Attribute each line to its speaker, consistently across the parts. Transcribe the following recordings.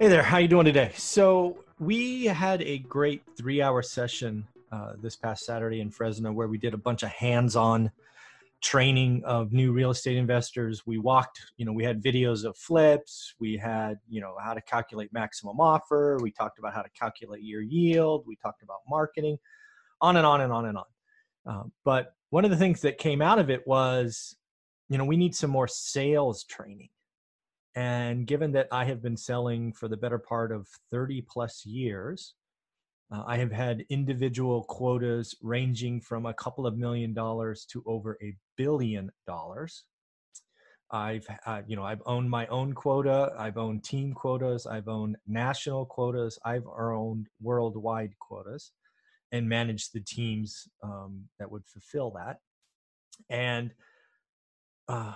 Speaker 1: Hey there, how you doing today? So we had a great three-hour session uh, this past Saturday in Fresno where we did a bunch of hands-on training of new real estate investors. We walked, you know, we had videos of flips, we had, you know, how to calculate maximum offer, we talked about how to calculate your yield, we talked about marketing, on and on and on and on. Um, but one of the things that came out of it was, you know, we need some more sales training. And given that I have been selling for the better part of 30 plus years, uh, I have had individual quotas ranging from a couple of million dollars to over a billion dollars. I've, uh, you know, I've owned my own quota. I've owned team quotas. I've owned national quotas. I've owned worldwide quotas, and managed the teams um, that would fulfill that. And uh,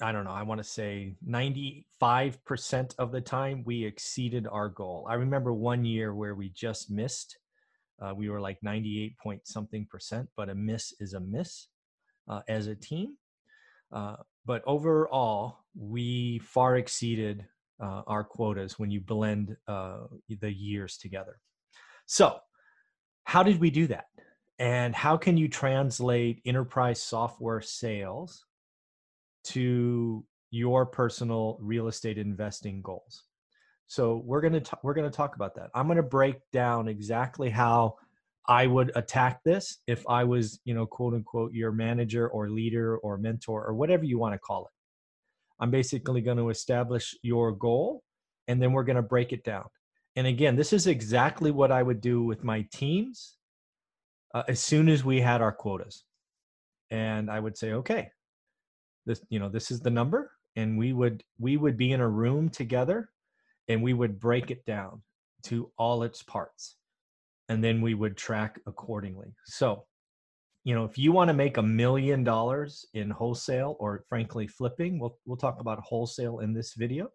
Speaker 1: I don't know, I want to say 95% of the time we exceeded our goal. I remember one year where we just missed. Uh, we were like 98 point something percent, but a miss is a miss uh, as a team. Uh, but overall, we far exceeded uh, our quotas when you blend uh, the years together. So, how did we do that? And how can you translate enterprise software sales to your personal real estate investing goals. So we're going to we're going to talk about that. I'm going to break down exactly how I would attack this if I was, you know, quote unquote your manager or leader or mentor or whatever you want to call it. I'm basically going to establish your goal and then we're going to break it down. And again, this is exactly what I would do with my teams uh, as soon as we had our quotas. And I would say, okay, this you know this is the number and we would we would be in a room together and we would break it down to all its parts and then we would track accordingly. So you know if you want to make a million dollars in wholesale or frankly flipping we'll we'll talk about wholesale in this video.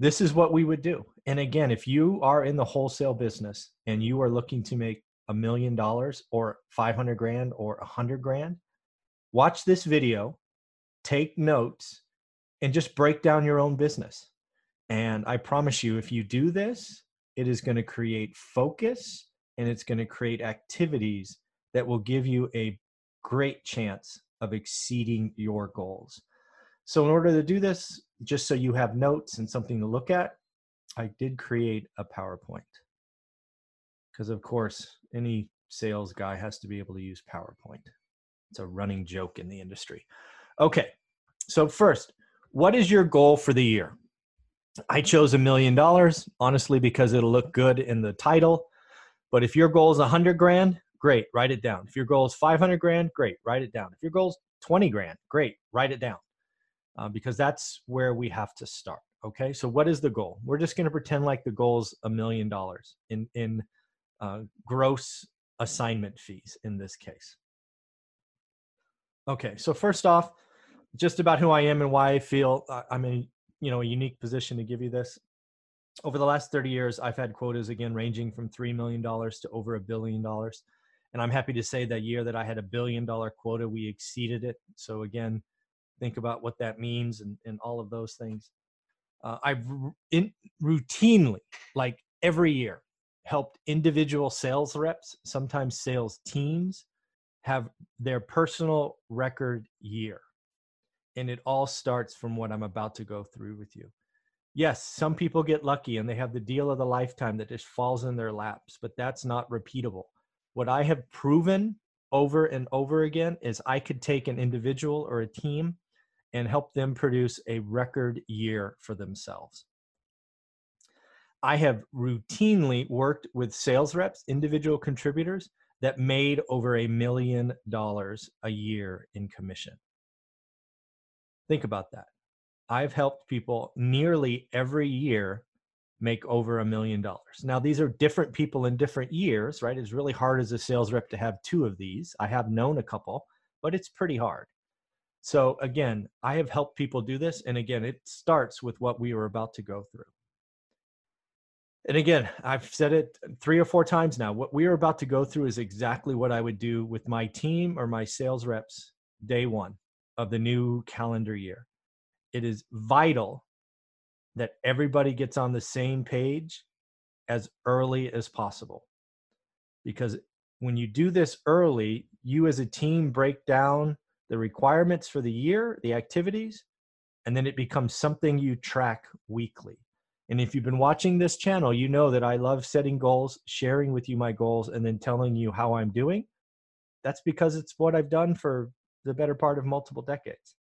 Speaker 1: This is what we would do. And again if you are in the wholesale business and you are looking to make a million dollars or 500 grand or a 100 grand watch this video take notes, and just break down your own business. And I promise you, if you do this, it is going to create focus and it's going to create activities that will give you a great chance of exceeding your goals. So, in order to do this, just so you have notes and something to look at, I did create a PowerPoint. Because, of course, any sales guy has to be able to use PowerPoint. It's a running joke in the industry. Okay, so first, what is your goal for the year? I chose a million dollars, honestly, because it'll look good in the title. But if your goal is a hundred grand, great, write it down. If your goal is 500 grand, great, write it down. If your goal is 20 grand, great, write it down. Uh, because that's where we have to start. Okay, so what is the goal? We're just going to pretend like the goal is a million dollars in in uh, gross assignment fees in this case. Okay, so first off, just about who I am and why I feel I'm in you know a unique position to give you this. over the last 30 years, I've had quotas again ranging from $3 million to over a billion dollars. And I'm happy to say that year that I had a billion dollar quota, we exceeded it. So, again, think about what that means and, and all of those things. Uh, I've in, routinely, like every year, helped individual sales reps, sometimes sales teams, have their personal record year. And it all starts from what I'm about to go through with you yes, some people get lucky and they have the deal of the lifetime that just falls in their laps, but that's not repeatable. What I have proven over and over again is I could take an individual or a team and help them produce a record year for themselves. I have routinely worked with sales reps, individual contributors that made over a million dollars a year in commission. Think about that. I've helped people nearly every year make over a million dollars. Now, these are different people in different years, right? It's really hard as a sales rep to have two of these. I have known a couple, but it's pretty hard. So, again, I have helped people do this. And again, it starts with what we were about to go through. And again, I've said it three or four times now. What we are about to go through is exactly what I would do with my team or my sales reps day one of the new calendar year it is vital that everybody gets on the same page as early as possible. Because when you do this early, you as a team break down the requirements for the year, the activities, and then it becomes something you track weekly. And if you've been watching this channel, you know that I love setting goals, sharing with you my goals, and then telling you how I'm doing. That's because it's what I've done for the better part of multiple decades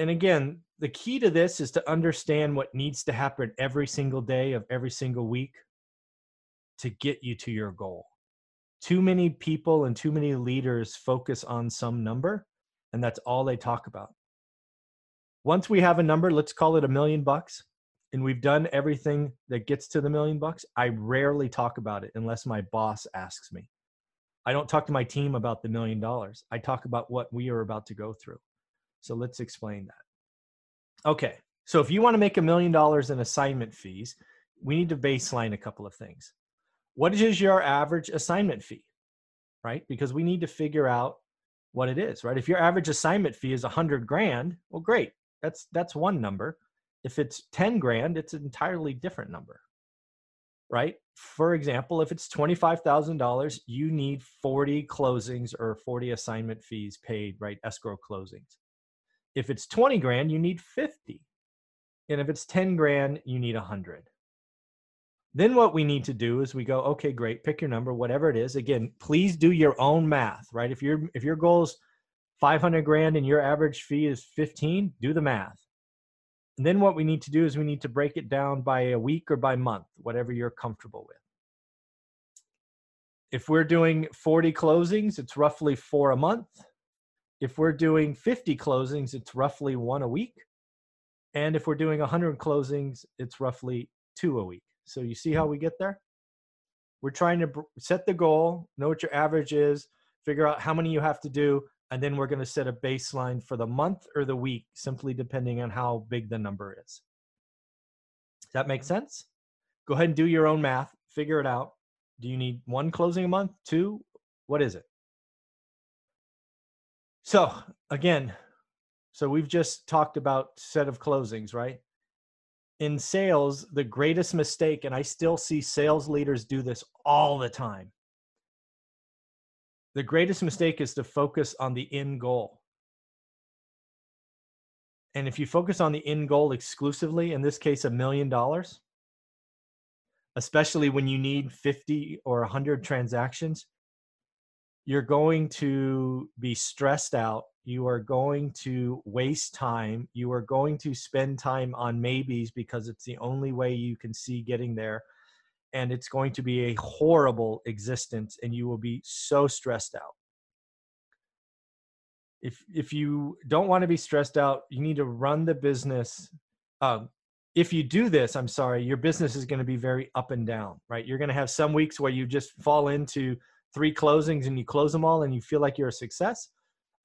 Speaker 1: and again, the key to this is to understand what needs to happen every single day of every single week to get you to your goal. Too many people and too many leaders focus on some number, and that's all they talk about. Once we have a number, let's call it a million bucks, and we've done everything that gets to the million bucks, I rarely talk about it unless my boss asks me. I don't talk to my team about the million dollars. I talk about what we are about to go through. So let's explain that. Okay, so if you want to make a million dollars in assignment fees, we need to baseline a couple of things. What is your average assignment fee, right? Because we need to figure out what it is, right? If your average assignment fee is a hundred grand, well, great. That's that's one number. If it's ten grand, it's an entirely different number, right? For example, if it's $25,000, you need 40 closings or 40 assignment fees paid, right? Escrow closings. If it's 20 grand, you need 50. And if it's 10 grand, you need 100. Then what we need to do is we go, okay, great, pick your number, whatever it is. Again, please do your own math, right? If your if your goal is 500 grand and your average fee is 15, do the math. Then what we need to do is we need to break it down by a week or by month, whatever you're comfortable with. If we're doing 40 closings, it's roughly four a month. If we're doing 50 closings, it's roughly one a week. And if we're doing 100 closings, it's roughly two a week. So you see how we get there? We're trying to set the goal, know what your average is, figure out how many you have to do, and then we're going to set a baseline for the month or the week, simply depending on how big the number is. Does that make sense? Go ahead and do your own math, figure it out. Do you need one closing a month? Two? What is it? So again, so we've just talked about set of closings, right? In sales, the greatest mistake, and I still see sales leaders do this all the time. The greatest mistake is to focus on the end goal. And if you focus on the end goal exclusively, in this case, a million dollars, especially when you need 50 or 100 transactions, you're going to be stressed out. You are going to waste time. You are going to spend time on maybes because it's the only way you can see getting there. And it's going to be a horrible existence, and you will be so stressed out. If, if you don't want to be stressed out, you need to run the business. Um, if you do this, I'm sorry, your business is going to be very up and down, right? You're going to have some weeks where you just fall into three closings and you close them all and you feel like you're a success.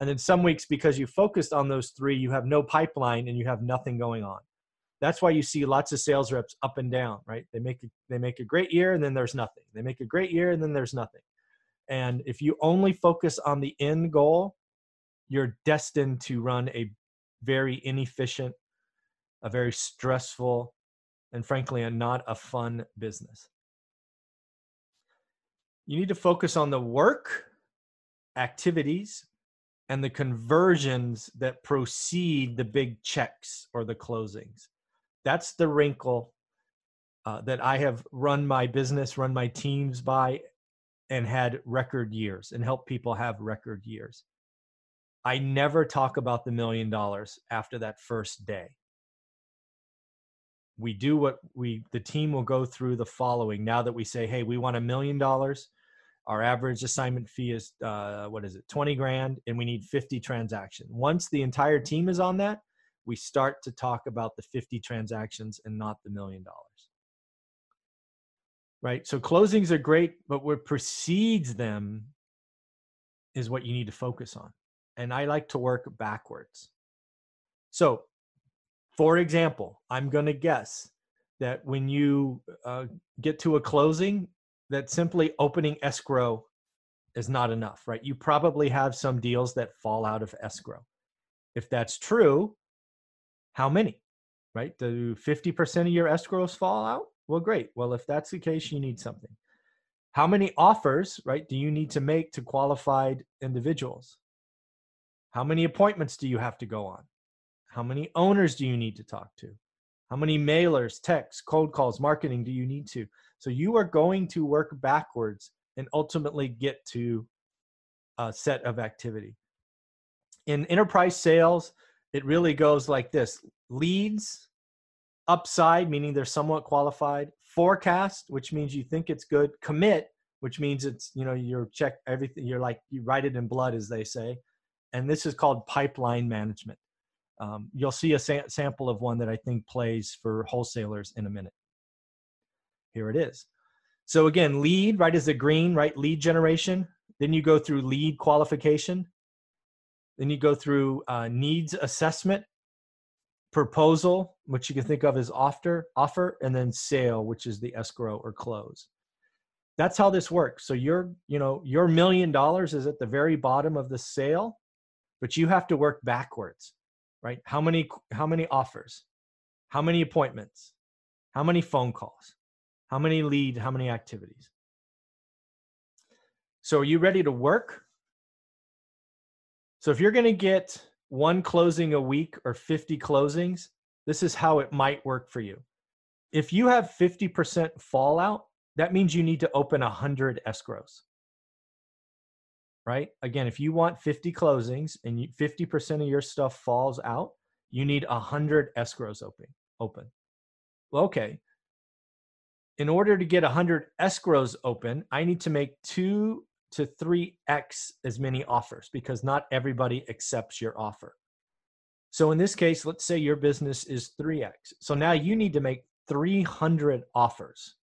Speaker 1: And then some weeks, because you focused on those three, you have no pipeline and you have nothing going on. That's why you see lots of sales reps up and down, right? They make a, they make a great year and then there's nothing. They make a great year and then there's nothing. And if you only focus on the end goal, you're destined to run a very inefficient, a very stressful, and frankly, a not a fun business. You need to focus on the work, activities, and the conversions that precede the big checks or the closings. That's the wrinkle uh, that I have run my business, run my teams by, and had record years and helped people have record years. I never talk about the million dollars after that first day. We do what we, the team will go through the following. Now that we say, hey, we want a million dollars, our average assignment fee is, uh, what is it, 20 grand, and we need 50 transactions. Once the entire team is on that, we start to talk about the 50 transactions and not the million dollars right? So closings are great, but what precedes them is what you need to focus on. And I like to work backwards. So, for example, I'm going to guess that when you uh, get to a closing, that simply opening escrow is not enough, right? You probably have some deals that fall out of escrow. If that's true, how many, right? Do 50% of your escrows fall out? Well, great. Well, if that's the case, you need something. How many offers, right, do you need to make to qualified individuals? How many appointments do you have to go on? How many owners do you need to talk to? How many mailers, texts, cold calls, marketing do you need to? So you are going to work backwards and ultimately get to a set of activity. In enterprise sales, it really goes like this leads, upside, meaning they're somewhat qualified, forecast, which means you think it's good, commit, which means it's, you know, you're check everything, you're like, you write it in blood, as they say. And this is called pipeline management. Um, you'll see a sa- sample of one that I think plays for wholesalers in a minute. Here it is. So again, lead, right, is the green, right? Lead generation. Then you go through lead qualification. Then you go through uh, needs assessment, proposal, which you can think of as offer, offer, and then sale, which is the escrow or close. That's how this works. So your, you know, your million dollars is at the very bottom of the sale, but you have to work backwards, right? How many how many offers? How many appointments? How many phone calls? How many lead? How many activities? So are you ready to work? So if you're going to get one closing a week or 50 closings, this is how it might work for you. If you have 50% fallout, that means you need to open 100 escrows. Right? Again, if you want 50 closings and 50% of your stuff falls out, you need 100 escrows open. Open. Well, okay. In order to get 100 escrows open, I need to make two to 3x as many offers because not everybody accepts your offer. So in this case, let's say your business is 3x. So now you need to make 300 offers.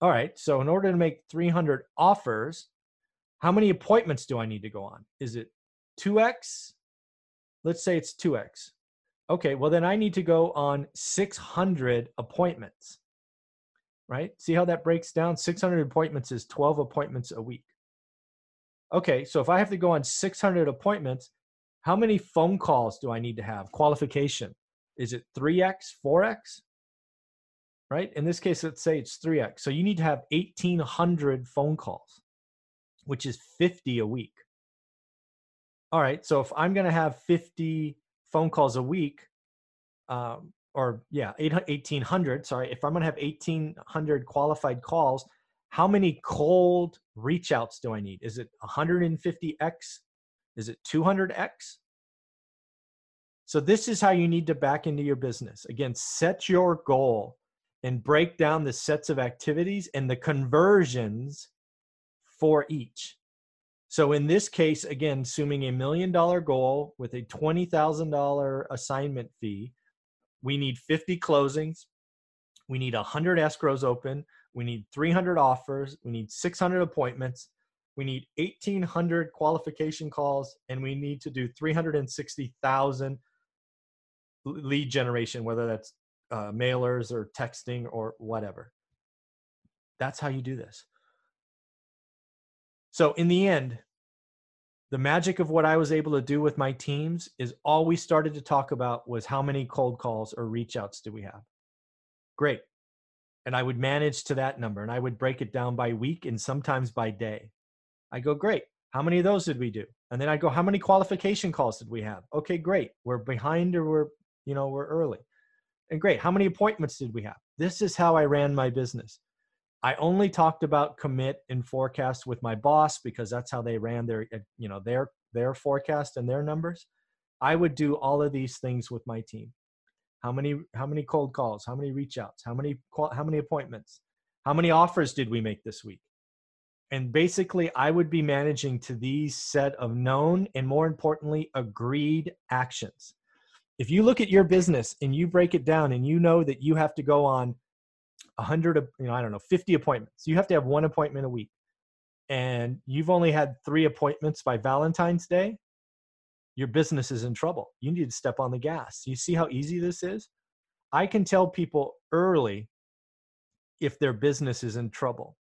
Speaker 1: All right, so in order to make 300 offers, how many appointments do I need to go on? Is it 2x? Let's say it's 2x. Okay, well, then I need to go on 600 appointments right? See how that breaks down? 600 appointments is 12 appointments a week. Okay, so if I have to go on 600 appointments, how many phone calls do I need to have? Qualification. Is it 3x, 4x? Right? In this case, let's say it's 3x. So you need to have 1,800 phone calls, which is 50 a week. All right, so if I'm going to have 50 phone calls a week, um, or yeah, 1800, sorry, if I'm going to have 1800 qualified calls, how many cold reach outs do I need? Is it 150x? Is it 200x? So this is how you need to back into your business. Again, set your goal and break down the sets of activities and the conversions for each. So in this case, again, assuming a million dollar goal with a $20,000 assignment fee, we need 50 closings. We need 100 escrows open. We need 300 offers. We need 600 appointments. We need 1,800 qualification calls, and we need to do 360,000 lead generation, whether that's uh, mailers or texting or whatever. That's how you do this. So, in the end, the magic of what I was able to do with my teams is all we started to talk about was how many cold calls or reach outs do we have? Great. And I would manage to that number and I would break it down by week and sometimes by day. I go, great. How many of those did we do? And then I go, how many qualification calls did we have? Okay, great. We're behind or we're, you know, we're early. And great. How many appointments did we have? This is how I ran my business. I only talked about commit and forecast with my boss because that's how they ran their, uh, you know, their their forecast and their numbers. I would do all of these things with my team. How many how many cold calls? How many reach outs? How many how many appointments? How many offers did we make this week? And basically, I would be managing to these set of known and more importantly, agreed actions. If you look at your business and you break it down and you know that you have to go on 100 you know i don't know 50 appointments. You have to have one appointment a week. And you've only had three appointments by valentine's day your business is in trouble. You need to step on the gas. You see how easy this is? I can tell people early if their business is in trouble.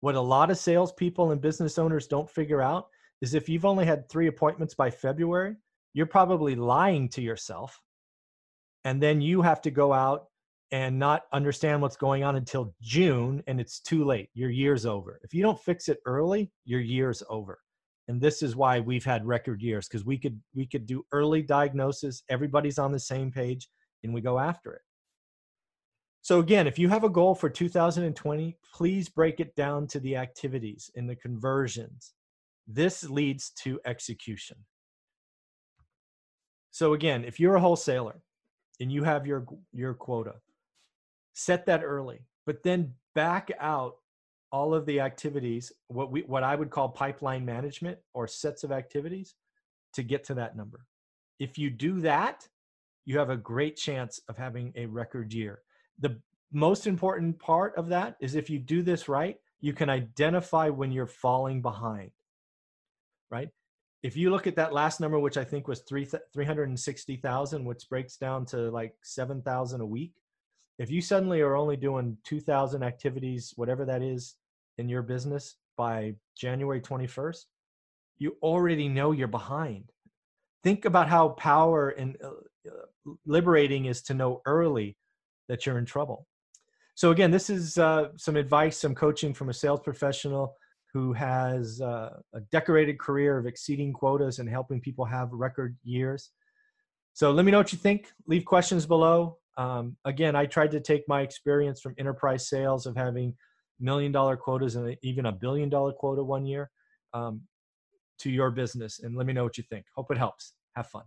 Speaker 1: What a lot of salespeople and business owners don't figure out is if you've only had three appointments by february you're probably lying to yourself and then you have to go out and not understand what's going on until June and it's too late. Your year's over. If you don't fix it early, your year's over. And this is why we've had record years because we could we could do early diagnosis, everybody's on the same page and we go after it. So again, if you have a goal for 2020, please break it down to the activities and the conversions. This leads to execution. So again, if you're a wholesaler and you have your your quota, set that early, but then back out all of the activities, what we what I would call pipeline management or sets of activities to get to that number. If you do that, you have a great chance of having a record year. The most important part of that is if you do this right, you can identify when you're falling behind. Right? If you look at that last number, which I think was three 360,000, which breaks down to like 7,000 a week, if you suddenly are only doing 2000 activities whatever that is in your business by january 21st you already know you're behind. Think about how power and uh, uh, liberating is to know early that you're in trouble. So again this is uh, some advice some coaching from a sales professional who has uh, a decorated career of exceeding quotas and helping people have record years. So let me know what you think. Leave questions below um, again, I tried to take my experience from enterprise sales of having million dollar quotas and even a billion dollar quota one year um, to your business. And let me know what you think. Hope it helps. Have fun.